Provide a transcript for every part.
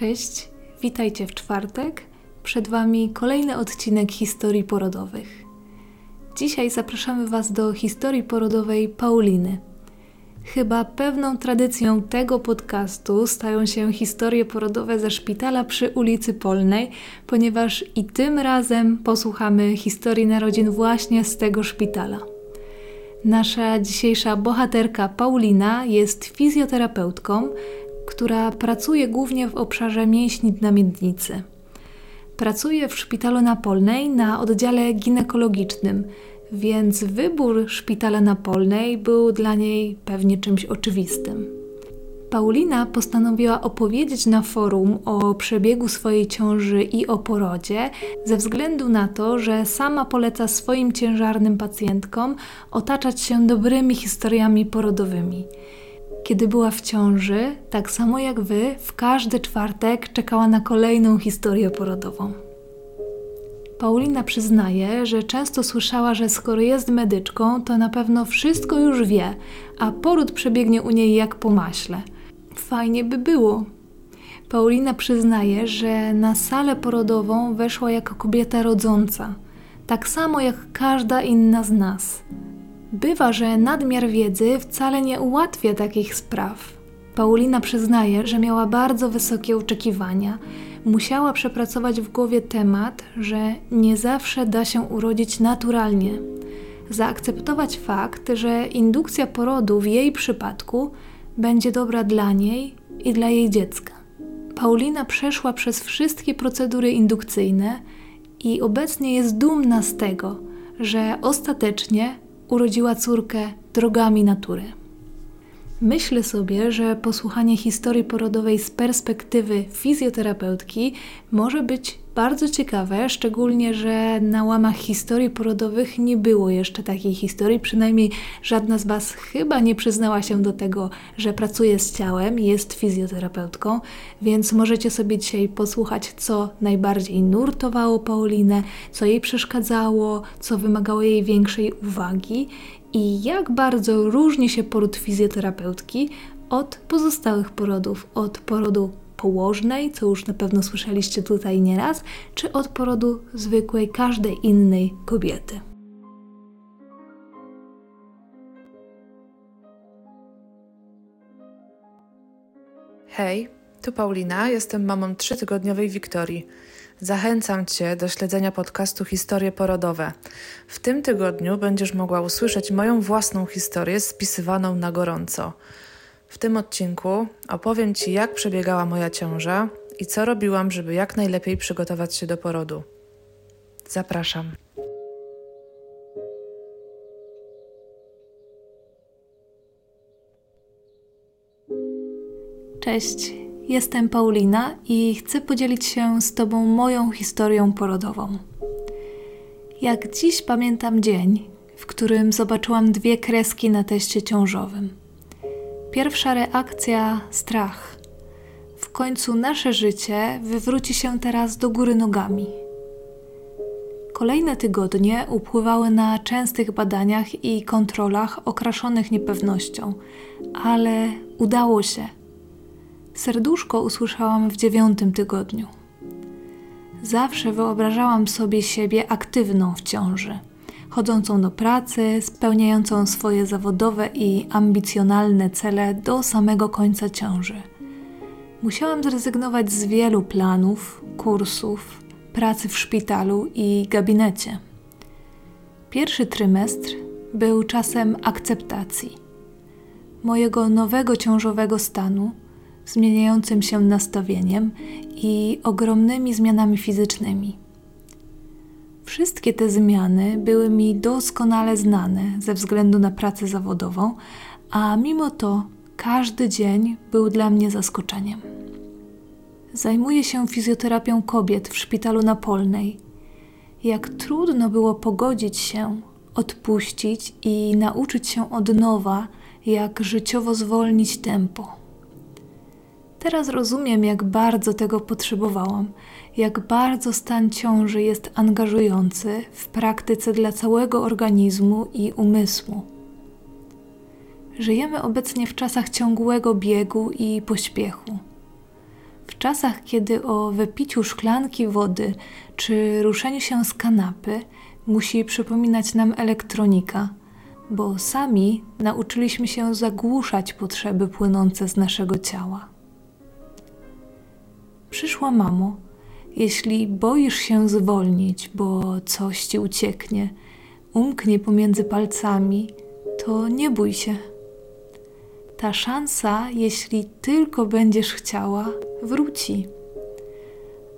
Cześć, witajcie w czwartek. Przed Wami kolejny odcinek historii porodowych. Dzisiaj zapraszamy Was do historii porodowej Pauliny. Chyba pewną tradycją tego podcastu stają się historie porodowe ze szpitala przy ulicy Polnej, ponieważ i tym razem posłuchamy historii narodzin właśnie z tego szpitala. Nasza dzisiejsza bohaterka Paulina jest fizjoterapeutką, która pracuje głównie w obszarze mięśni na miednicy. Pracuje w szpitalu napolnej na oddziale ginekologicznym, więc wybór szpitala napolnej był dla niej pewnie czymś oczywistym. Paulina postanowiła opowiedzieć na forum o przebiegu swojej ciąży i o porodzie, ze względu na to, że sama poleca swoim ciężarnym pacjentkom otaczać się dobrymi historiami porodowymi. Kiedy była w ciąży, tak samo jak wy, w każdy czwartek czekała na kolejną historię porodową. Paulina przyznaje, że często słyszała, że skoro jest medyczką, to na pewno wszystko już wie, a poród przebiegnie u niej jak po maśle. Fajnie by było. Paulina przyznaje, że na salę porodową weszła jako kobieta rodząca, tak samo jak każda inna z nas. Bywa, że nadmiar wiedzy wcale nie ułatwia takich spraw. Paulina przyznaje, że miała bardzo wysokie oczekiwania. Musiała przepracować w głowie temat, że nie zawsze da się urodzić naturalnie. Zaakceptować fakt, że indukcja porodu w jej przypadku będzie dobra dla niej i dla jej dziecka. Paulina przeszła przez wszystkie procedury indukcyjne i obecnie jest dumna z tego, że ostatecznie urodziła córkę drogami natury. Myślę sobie, że posłuchanie historii porodowej z perspektywy fizjoterapeutki może być bardzo ciekawe, szczególnie, że na łamach historii porodowych nie było jeszcze takiej historii. Przynajmniej żadna z Was chyba nie przyznała się do tego, że pracuje z ciałem, jest fizjoterapeutką, więc możecie sobie dzisiaj posłuchać, co najbardziej nurtowało Paulinę, co jej przeszkadzało, co wymagało jej większej uwagi i jak bardzo różni się poród fizjoterapeutki od pozostałych porodów, od porodu położnej, co już na pewno słyszeliście tutaj nieraz, czy od porodu zwykłej każdej innej kobiety. Hej, tu Paulina, jestem mamą trzytygodniowej Wiktorii. Zachęcam Cię do śledzenia podcastu Historie Porodowe. W tym tygodniu będziesz mogła usłyszeć moją własną historię spisywaną na gorąco. W tym odcinku opowiem Ci, jak przebiegała moja ciąża i co robiłam, żeby jak najlepiej przygotować się do porodu. Zapraszam. Cześć, jestem Paulina i chcę podzielić się z Tobą moją historią porodową. Jak dziś pamiętam dzień, w którym zobaczyłam dwie kreski na teście ciążowym. Pierwsza reakcja strach. W końcu nasze życie wywróci się teraz do góry nogami. Kolejne tygodnie upływały na częstych badaniach i kontrolach okraszonych niepewnością, ale udało się. Serduszko usłyszałam w dziewiątym tygodniu. Zawsze wyobrażałam sobie siebie aktywną w ciąży chodzącą do pracy, spełniającą swoje zawodowe i ambicjonalne cele do samego końca ciąży. Musiałam zrezygnować z wielu planów, kursów, pracy w szpitalu i gabinecie. Pierwszy trymestr był czasem akceptacji mojego nowego ciążowego stanu, zmieniającym się nastawieniem i ogromnymi zmianami fizycznymi. Wszystkie te zmiany były mi doskonale znane ze względu na pracę zawodową, a mimo to każdy dzień był dla mnie zaskoczeniem. Zajmuję się fizjoterapią kobiet w szpitalu na Polnej. Jak trudno było pogodzić się, odpuścić i nauczyć się od nowa, jak życiowo zwolnić tempo. Teraz rozumiem, jak bardzo tego potrzebowałam, jak bardzo stan ciąży jest angażujący w praktyce dla całego organizmu i umysłu. Żyjemy obecnie w czasach ciągłego biegu i pośpiechu. W czasach, kiedy o wypiciu szklanki wody czy ruszeniu się z kanapy musi przypominać nam elektronika, bo sami nauczyliśmy się zagłuszać potrzeby płynące z naszego ciała. Przyszła mamo, jeśli boisz się zwolnić, bo coś ci ucieknie, umknie pomiędzy palcami, to nie bój się. Ta szansa, jeśli tylko będziesz chciała, wróci.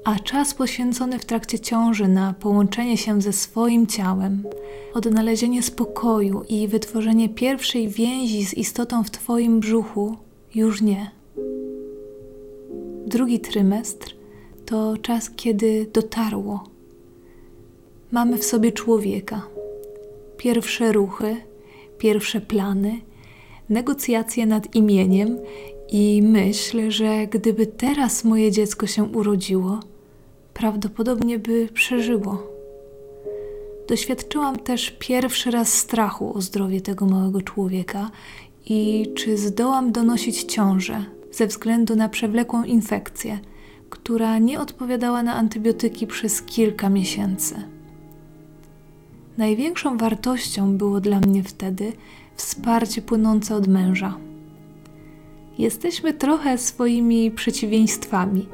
A czas poświęcony w trakcie ciąży na połączenie się ze swoim ciałem, odnalezienie spokoju i wytworzenie pierwszej więzi z istotą w Twoim brzuchu już nie. Drugi trymestr to czas, kiedy dotarło. Mamy w sobie człowieka. Pierwsze ruchy, pierwsze plany, negocjacje nad imieniem i myśl, że gdyby teraz moje dziecko się urodziło, prawdopodobnie by przeżyło. Doświadczyłam też pierwszy raz strachu o zdrowie tego małego człowieka i czy zdołam donosić ciążę ze względu na przewlekłą infekcję, która nie odpowiadała na antybiotyki przez kilka miesięcy. Największą wartością było dla mnie wtedy wsparcie płynące od męża. Jesteśmy trochę swoimi przeciwieństwami.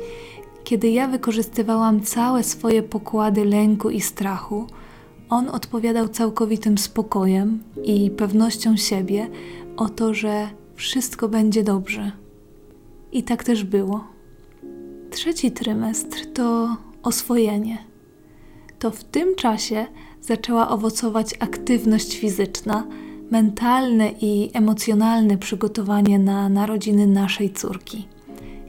Kiedy ja wykorzystywałam całe swoje pokłady lęku i strachu, on odpowiadał całkowitym spokojem i pewnością siebie o to, że wszystko będzie dobrze. I tak też było. Trzeci trymestr to oswojenie. To w tym czasie zaczęła owocować aktywność fizyczna, mentalne i emocjonalne przygotowanie na narodziny naszej córki.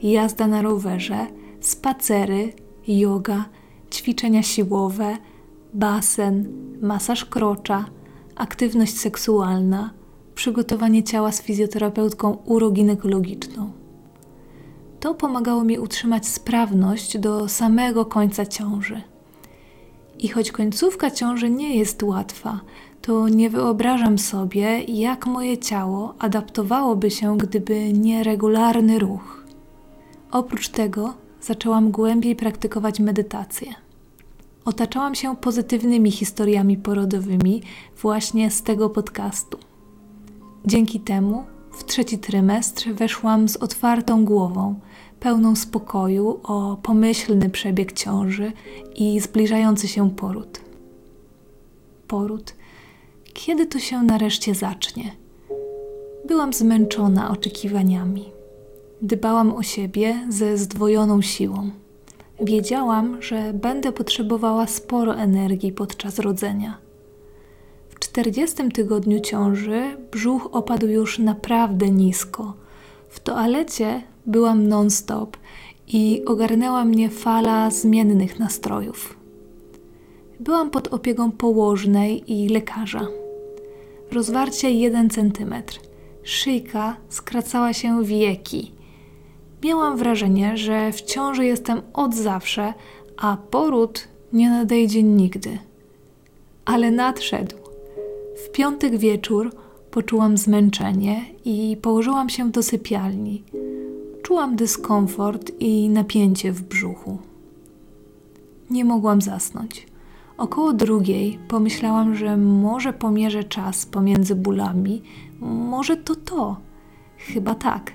Jazda na rowerze, spacery, yoga, ćwiczenia siłowe, basen, masaż krocza, aktywność seksualna, przygotowanie ciała z fizjoterapeutką uroginekologiczną. To pomagało mi utrzymać sprawność do samego końca ciąży. I choć końcówka ciąży nie jest łatwa, to nie wyobrażam sobie, jak moje ciało adaptowałoby się, gdyby nie regularny ruch. Oprócz tego zaczęłam głębiej praktykować medytację. Otaczałam się pozytywnymi historiami porodowymi właśnie z tego podcastu. Dzięki temu w trzeci trymestr weszłam z otwartą głową, pełną spokoju o pomyślny przebieg ciąży i zbliżający się poród. Poród. Kiedy to się nareszcie zacznie? Byłam zmęczona oczekiwaniami. Dbałam o siebie ze zdwojoną siłą. Wiedziałam, że będę potrzebowała sporo energii podczas rodzenia. W czterdziestym tygodniu ciąży brzuch opadł już naprawdę nisko. W toalecie byłam non-stop i ogarnęła mnie fala zmiennych nastrojów. Byłam pod opieką położnej i lekarza. Rozwarcie 1 cm. Szyjka skracała się wieki. Miałam wrażenie, że w ciąży jestem od zawsze, a poród nie nadejdzie nigdy. Ale nadszedł. W piątek wieczór poczułam zmęczenie i położyłam się do sypialni. Czułam dyskomfort i napięcie w brzuchu. Nie mogłam zasnąć. Około drugiej pomyślałam, że może pomierzę czas pomiędzy bólami, może to to. Chyba tak.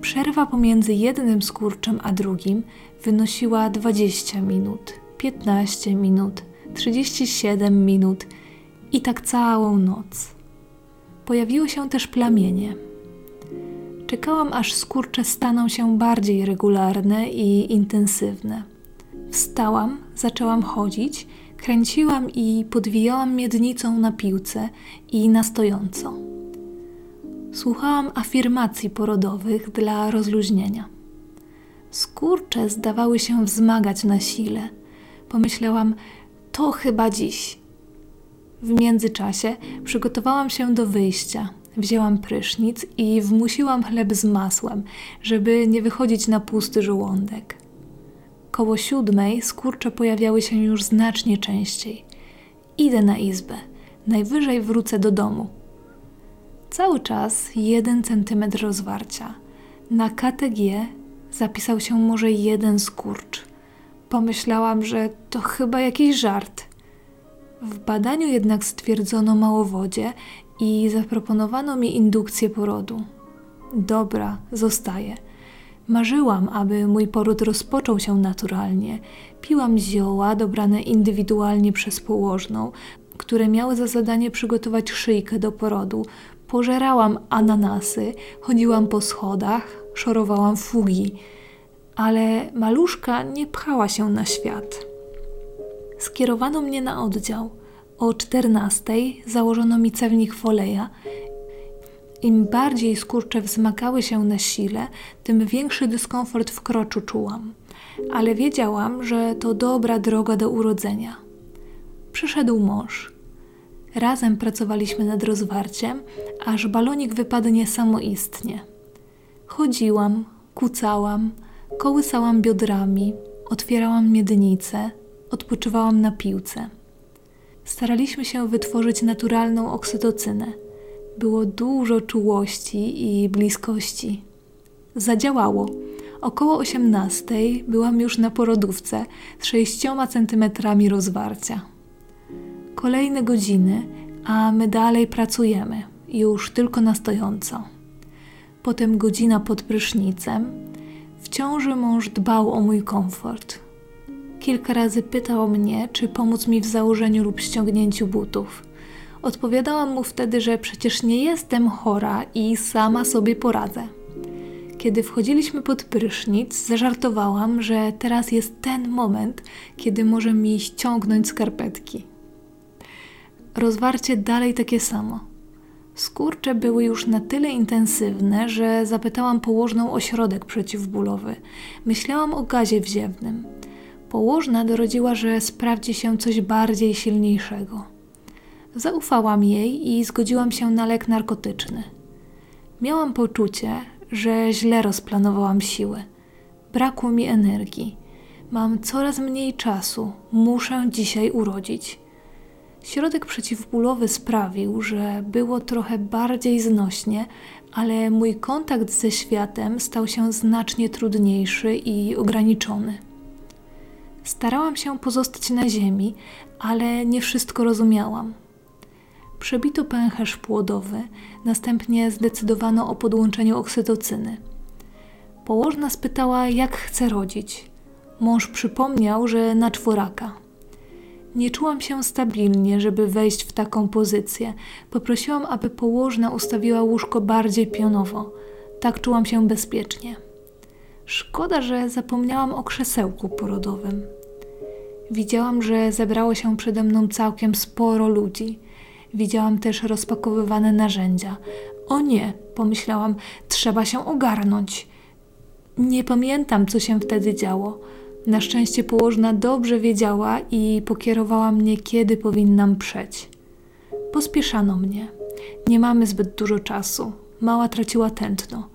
Przerwa pomiędzy jednym skurczem a drugim wynosiła 20 minut, 15 minut, 37 minut i tak całą noc. Pojawiły się też plamienie. Czekałam, aż skurcze staną się bardziej regularne i intensywne. Wstałam, zaczęłam chodzić, kręciłam i podwijałam miednicą na piłce i na stojąco. Słuchałam afirmacji porodowych dla rozluźnienia. Skurcze zdawały się wzmagać na sile. Pomyślałam, to chyba dziś. W międzyczasie przygotowałam się do wyjścia. Wzięłam prysznic i wmusiłam chleb z masłem, żeby nie wychodzić na pusty żołądek. Koło siódmej skurcze pojawiały się już znacznie częściej. Idę na izbę, najwyżej wrócę do domu. Cały czas jeden centymetr rozwarcia. Na KTG Zapisał się może jeden skurcz. Pomyślałam, że to chyba jakiś żart. W badaniu jednak stwierdzono małowodzie i zaproponowano mi indukcję porodu. Dobra, zostaje. Marzyłam, aby mój poród rozpoczął się naturalnie. Piłam zioła dobrane indywidualnie przez położną, które miały za zadanie przygotować szyjkę do porodu. Pożerałam ananasy, chodziłam po schodach, szorowałam fugi, ale maluszka nie pchała się na świat. Skierowano mnie na oddział. O czternastej założono mi cewnik foleja. Im bardziej skurcze wzmagały się na sile, tym większy dyskomfort w kroczu czułam. Ale wiedziałam, że to dobra droga do urodzenia. Przyszedł mąż. Razem pracowaliśmy nad rozwarciem, aż balonik wypadnie samoistnie. Chodziłam, kucałam, kołysałam biodrami, otwierałam miednicę, odpoczywałam na piłce. Staraliśmy się wytworzyć naturalną oksytocynę. Było dużo czułości i bliskości. Zadziałało. Około osiemnastej byłam już na porodówce z sześcioma centymetrami rozwarcia. Kolejne godziny, a my dalej pracujemy, już tylko na stojąco. Potem godzina pod prysznicem. W ciąży mąż dbał o mój komfort. Kilka razy pytał mnie, czy pomóc mi w założeniu lub ściągnięciu butów. Odpowiadałam mu wtedy, że przecież nie jestem chora i sama sobie poradzę. Kiedy wchodziliśmy pod prysznic, zażartowałam, że teraz jest ten moment, kiedy może mi ściągnąć skarpetki. Rozwarcie dalej takie samo. Skurcze były już na tyle intensywne, że zapytałam położną o środek przeciwbólowy. Myślałam o gazie wziewnym. Położna dorodziła, że sprawdzi się coś bardziej silniejszego. Zaufałam jej i zgodziłam się na lek narkotyczny. Miałam poczucie, że źle rozplanowałam siły. Brakło mi energii. Mam coraz mniej czasu. Muszę dzisiaj urodzić. Środek przeciwbólowy sprawił, że było trochę bardziej znośnie, ale mój kontakt ze światem stał się znacznie trudniejszy i ograniczony. Starałam się pozostać na ziemi, ale nie wszystko rozumiałam. Przebito pęcherz płodowy, następnie zdecydowano o podłączeniu oksytocyny. Położna spytała, jak chce rodzić. Mąż przypomniał, że na czworaka. Nie czułam się stabilnie, żeby wejść w taką pozycję. Poprosiłam, aby położna ustawiła łóżko bardziej pionowo. Tak czułam się bezpiecznie. Szkoda, że zapomniałam o krzesełku porodowym. Widziałam, że zebrało się przede mną całkiem sporo ludzi. Widziałam też rozpakowywane narzędzia. O nie, pomyślałam, trzeba się ogarnąć. Nie pamiętam, co się wtedy działo. Na szczęście położna dobrze wiedziała i pokierowała mnie, kiedy powinnam przeć. Pospieszano mnie. Nie mamy zbyt dużo czasu. Mała traciła tętno.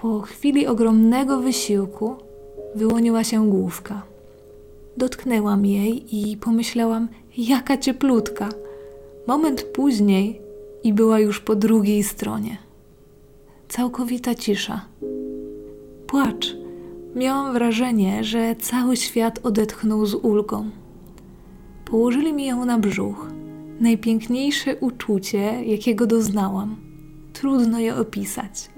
Po chwili ogromnego wysiłku wyłoniła się główka. Dotknęłam jej i pomyślałam, jaka cieplutka. Moment później i była już po drugiej stronie. Całkowita cisza. Płacz. Miałam wrażenie, że cały świat odetchnął z ulgą. Położyli mi ją na brzuch. Najpiękniejsze uczucie, jakiego doznałam. Trudno je opisać.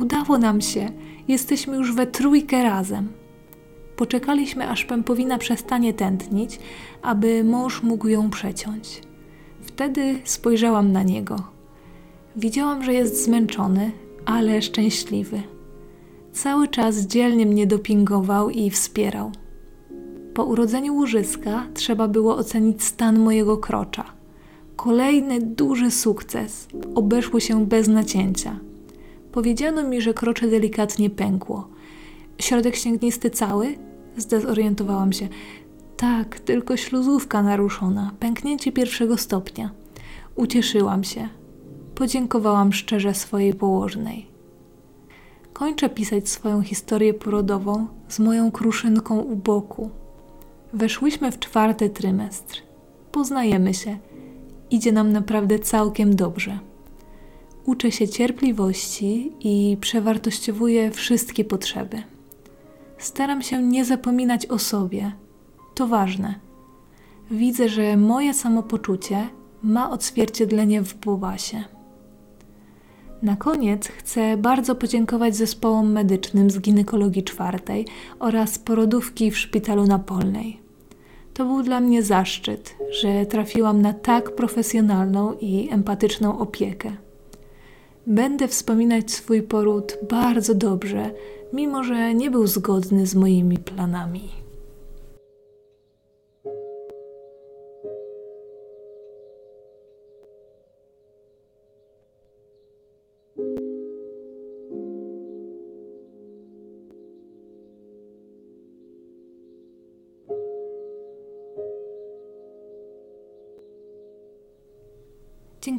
Udało nam się. Jesteśmy już we trójkę razem. Poczekaliśmy, aż pępowina przestanie tętnić, aby mąż mógł ją przeciąć. Wtedy spojrzałam na niego. Widziałam, że jest zmęczony, ale szczęśliwy. Cały czas dzielnie mnie dopingował i wspierał. Po urodzeniu łożyska trzeba było ocenić stan mojego krocza. Kolejny duży sukces. Obeszło się bez nacięcia. Powiedziano mi, że krocze delikatnie pękło. Środek ścięgnisty cały? Zdezorientowałam się. Tak, tylko śluzówka naruszona, pęknięcie pierwszego stopnia. Ucieszyłam się. Podziękowałam szczerze swojej położnej. Kończę pisać swoją historię porodową z moją kruszynką u boku. Weszłyśmy w czwarty trymestr. Poznajemy się. Idzie nam naprawdę całkiem dobrze. Uczę się cierpliwości i przewartościowuję wszystkie potrzeby. staram się nie zapominać o sobie. To ważne. Widzę, że moje samopoczucie ma odzwierciedlenie w Bubasie. Na koniec chcę bardzo podziękować zespołom medycznym z ginekologii czwartej oraz porodówki w szpitalu na Polnej. To był dla mnie zaszczyt, że trafiłam na tak profesjonalną i empatyczną opiekę. Będę wspominać swój poród bardzo dobrze, mimo że nie był zgodny z moimi planami.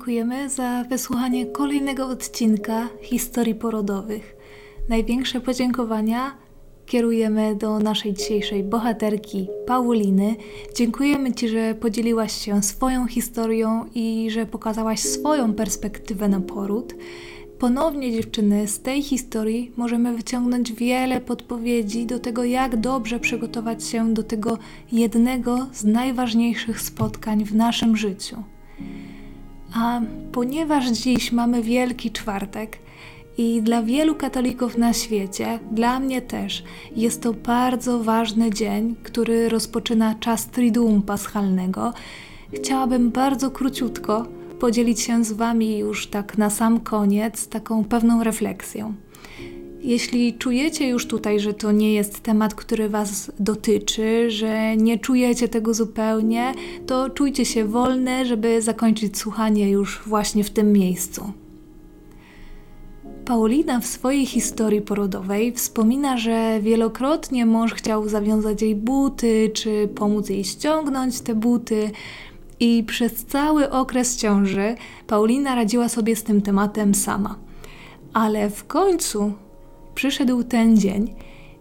Dziękujemy za wysłuchanie kolejnego odcinka historii porodowych. Największe podziękowania kierujemy do naszej dzisiejszej bohaterki Pauliny. Dziękujemy Ci, że podzieliłaś się swoją historią i że pokazałaś swoją perspektywę na poród. Ponownie, dziewczyny, z tej historii możemy wyciągnąć wiele podpowiedzi do tego, jak dobrze przygotować się do tego jednego z najważniejszych spotkań w naszym życiu. A ponieważ dziś mamy Wielki Czwartek i dla wielu katolików na świecie, dla mnie też, jest to bardzo ważny dzień, który rozpoczyna czas Triduum Paschalnego, chciałabym bardzo króciutko podzielić się z Wami już tak na sam koniec taką pewną refleksją. Jeśli czujecie już tutaj, że to nie jest temat, który Was dotyczy, że nie czujecie tego zupełnie, to czujcie się wolne, żeby zakończyć słuchanie już właśnie w tym miejscu. Paulina w swojej historii porodowej wspomina, że wielokrotnie mąż chciał zawiązać jej buty, czy pomóc jej ściągnąć te buty, i przez cały okres ciąży Paulina radziła sobie z tym tematem sama. Ale w końcu przyszedł ten dzień,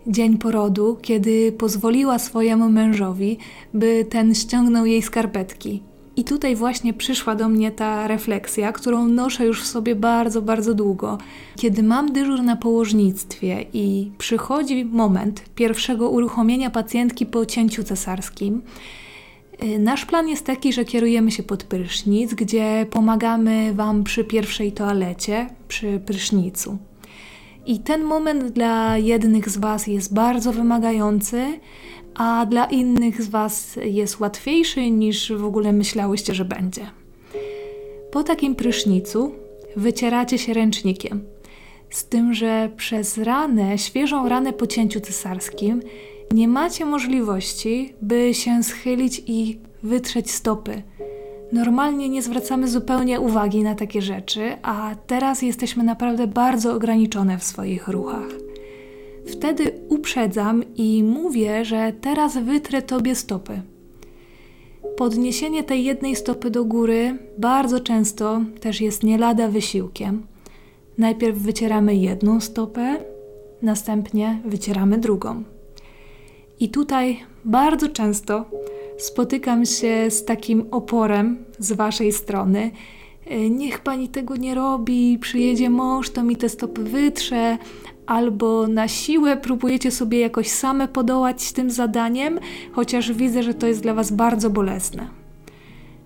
dzień porodu, kiedy pozwoliła swojemu mężowi, by ten ściągnął jej skarpetki. I tutaj właśnie przyszła do mnie ta refleksja, którą noszę już w sobie bardzo, bardzo długo. Kiedy mam dyżur na położnictwie i przychodzi moment pierwszego uruchomienia pacjentki po cięciu cesarskim, y, Nasz plan jest taki, że kierujemy się pod prysznic, gdzie pomagamy Wam przy pierwszej toalecie, przy prysznicu. I ten moment dla jednych z Was jest bardzo wymagający, a dla innych z Was jest łatwiejszy niż w ogóle myślałyście, że będzie. Po takim prysznicu wycieracie się ręcznikiem. Z tym, że przez ranę, świeżą ranę po cięciu cesarskim, nie macie możliwości, by się schylić i wytrzeć stopy Normalnie nie zwracamy zupełnie uwagi na takie rzeczy, a teraz jesteśmy naprawdę bardzo ograniczone w swoich ruchach. Wtedy uprzedzam i mówię, że teraz wytrę tobie stopy. Podniesienie tej jednej stopy do góry bardzo często też jest nie lada wysiłkiem. Najpierw wycieramy jedną stopę, następnie wycieramy drugą. I tutaj bardzo często spotykam się z takim oporem z waszej strony. E, niech pani tego nie robi, przyjedzie mąż, to mi te stopy wytrze, albo na siłę próbujecie sobie jakoś same podołać tym zadaniem, chociaż widzę, że to jest dla was bardzo bolesne.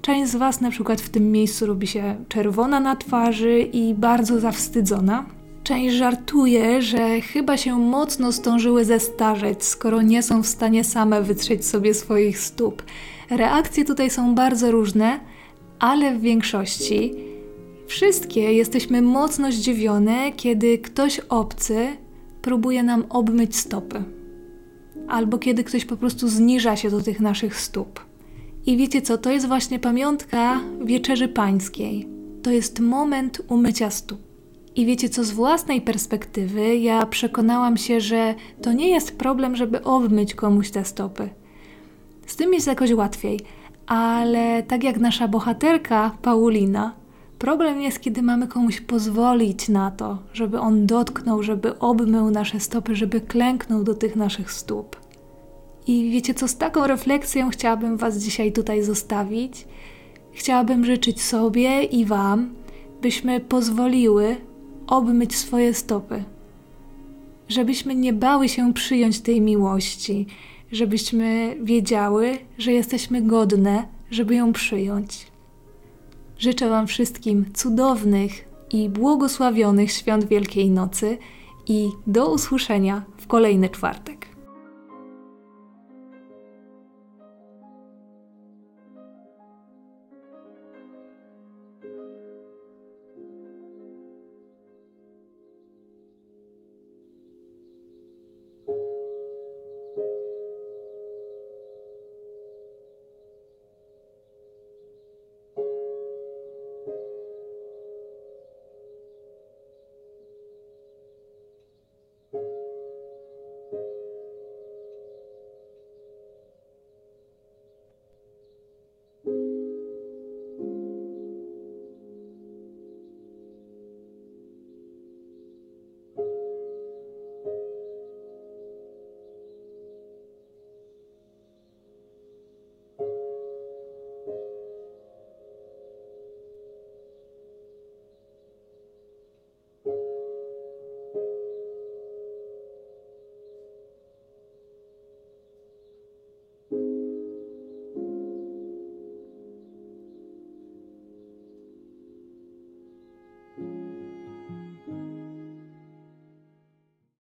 Część z was na przykład w tym miejscu robi się czerwona na twarzy i bardzo zawstydzona. Część żartuje, że chyba się mocno zdążyły zestarzeć, skoro nie są w stanie same wytrzeć sobie swoich stóp. Reakcje tutaj są bardzo różne, ale w większości wszystkie jesteśmy mocno zdziwione, kiedy ktoś obcy próbuje nam obmyć stopy, albo kiedy ktoś po prostu zniża się do tych naszych stóp. I wiecie co, to jest właśnie pamiątka wieczerzy pańskiej. To jest moment umycia stóp. I wiecie co, z własnej perspektywy ja przekonałam się, że to nie jest problem, żeby obmyć komuś te stopy. Z tym jest jakoś łatwiej, ale tak jak nasza bohaterka Paulina, problem jest, kiedy mamy komuś pozwolić na to, żeby on dotknął, żeby obmył nasze stopy, żeby klęknął do tych naszych stóp. I wiecie co, z taką refleksją chciałabym Was dzisiaj tutaj zostawić. Chciałabym życzyć sobie i Wam, byśmy pozwoliły obmyć swoje stopy. żebyśmy nie bały się przyjąć tej miłości, żebyśmy wiedziały, że jesteśmy godne, żeby ją przyjąć. Życzę Wam wszystkim cudownych i błogosławionych świąt Wielkiej Nocy i do usłyszenia w kolejny czwartek.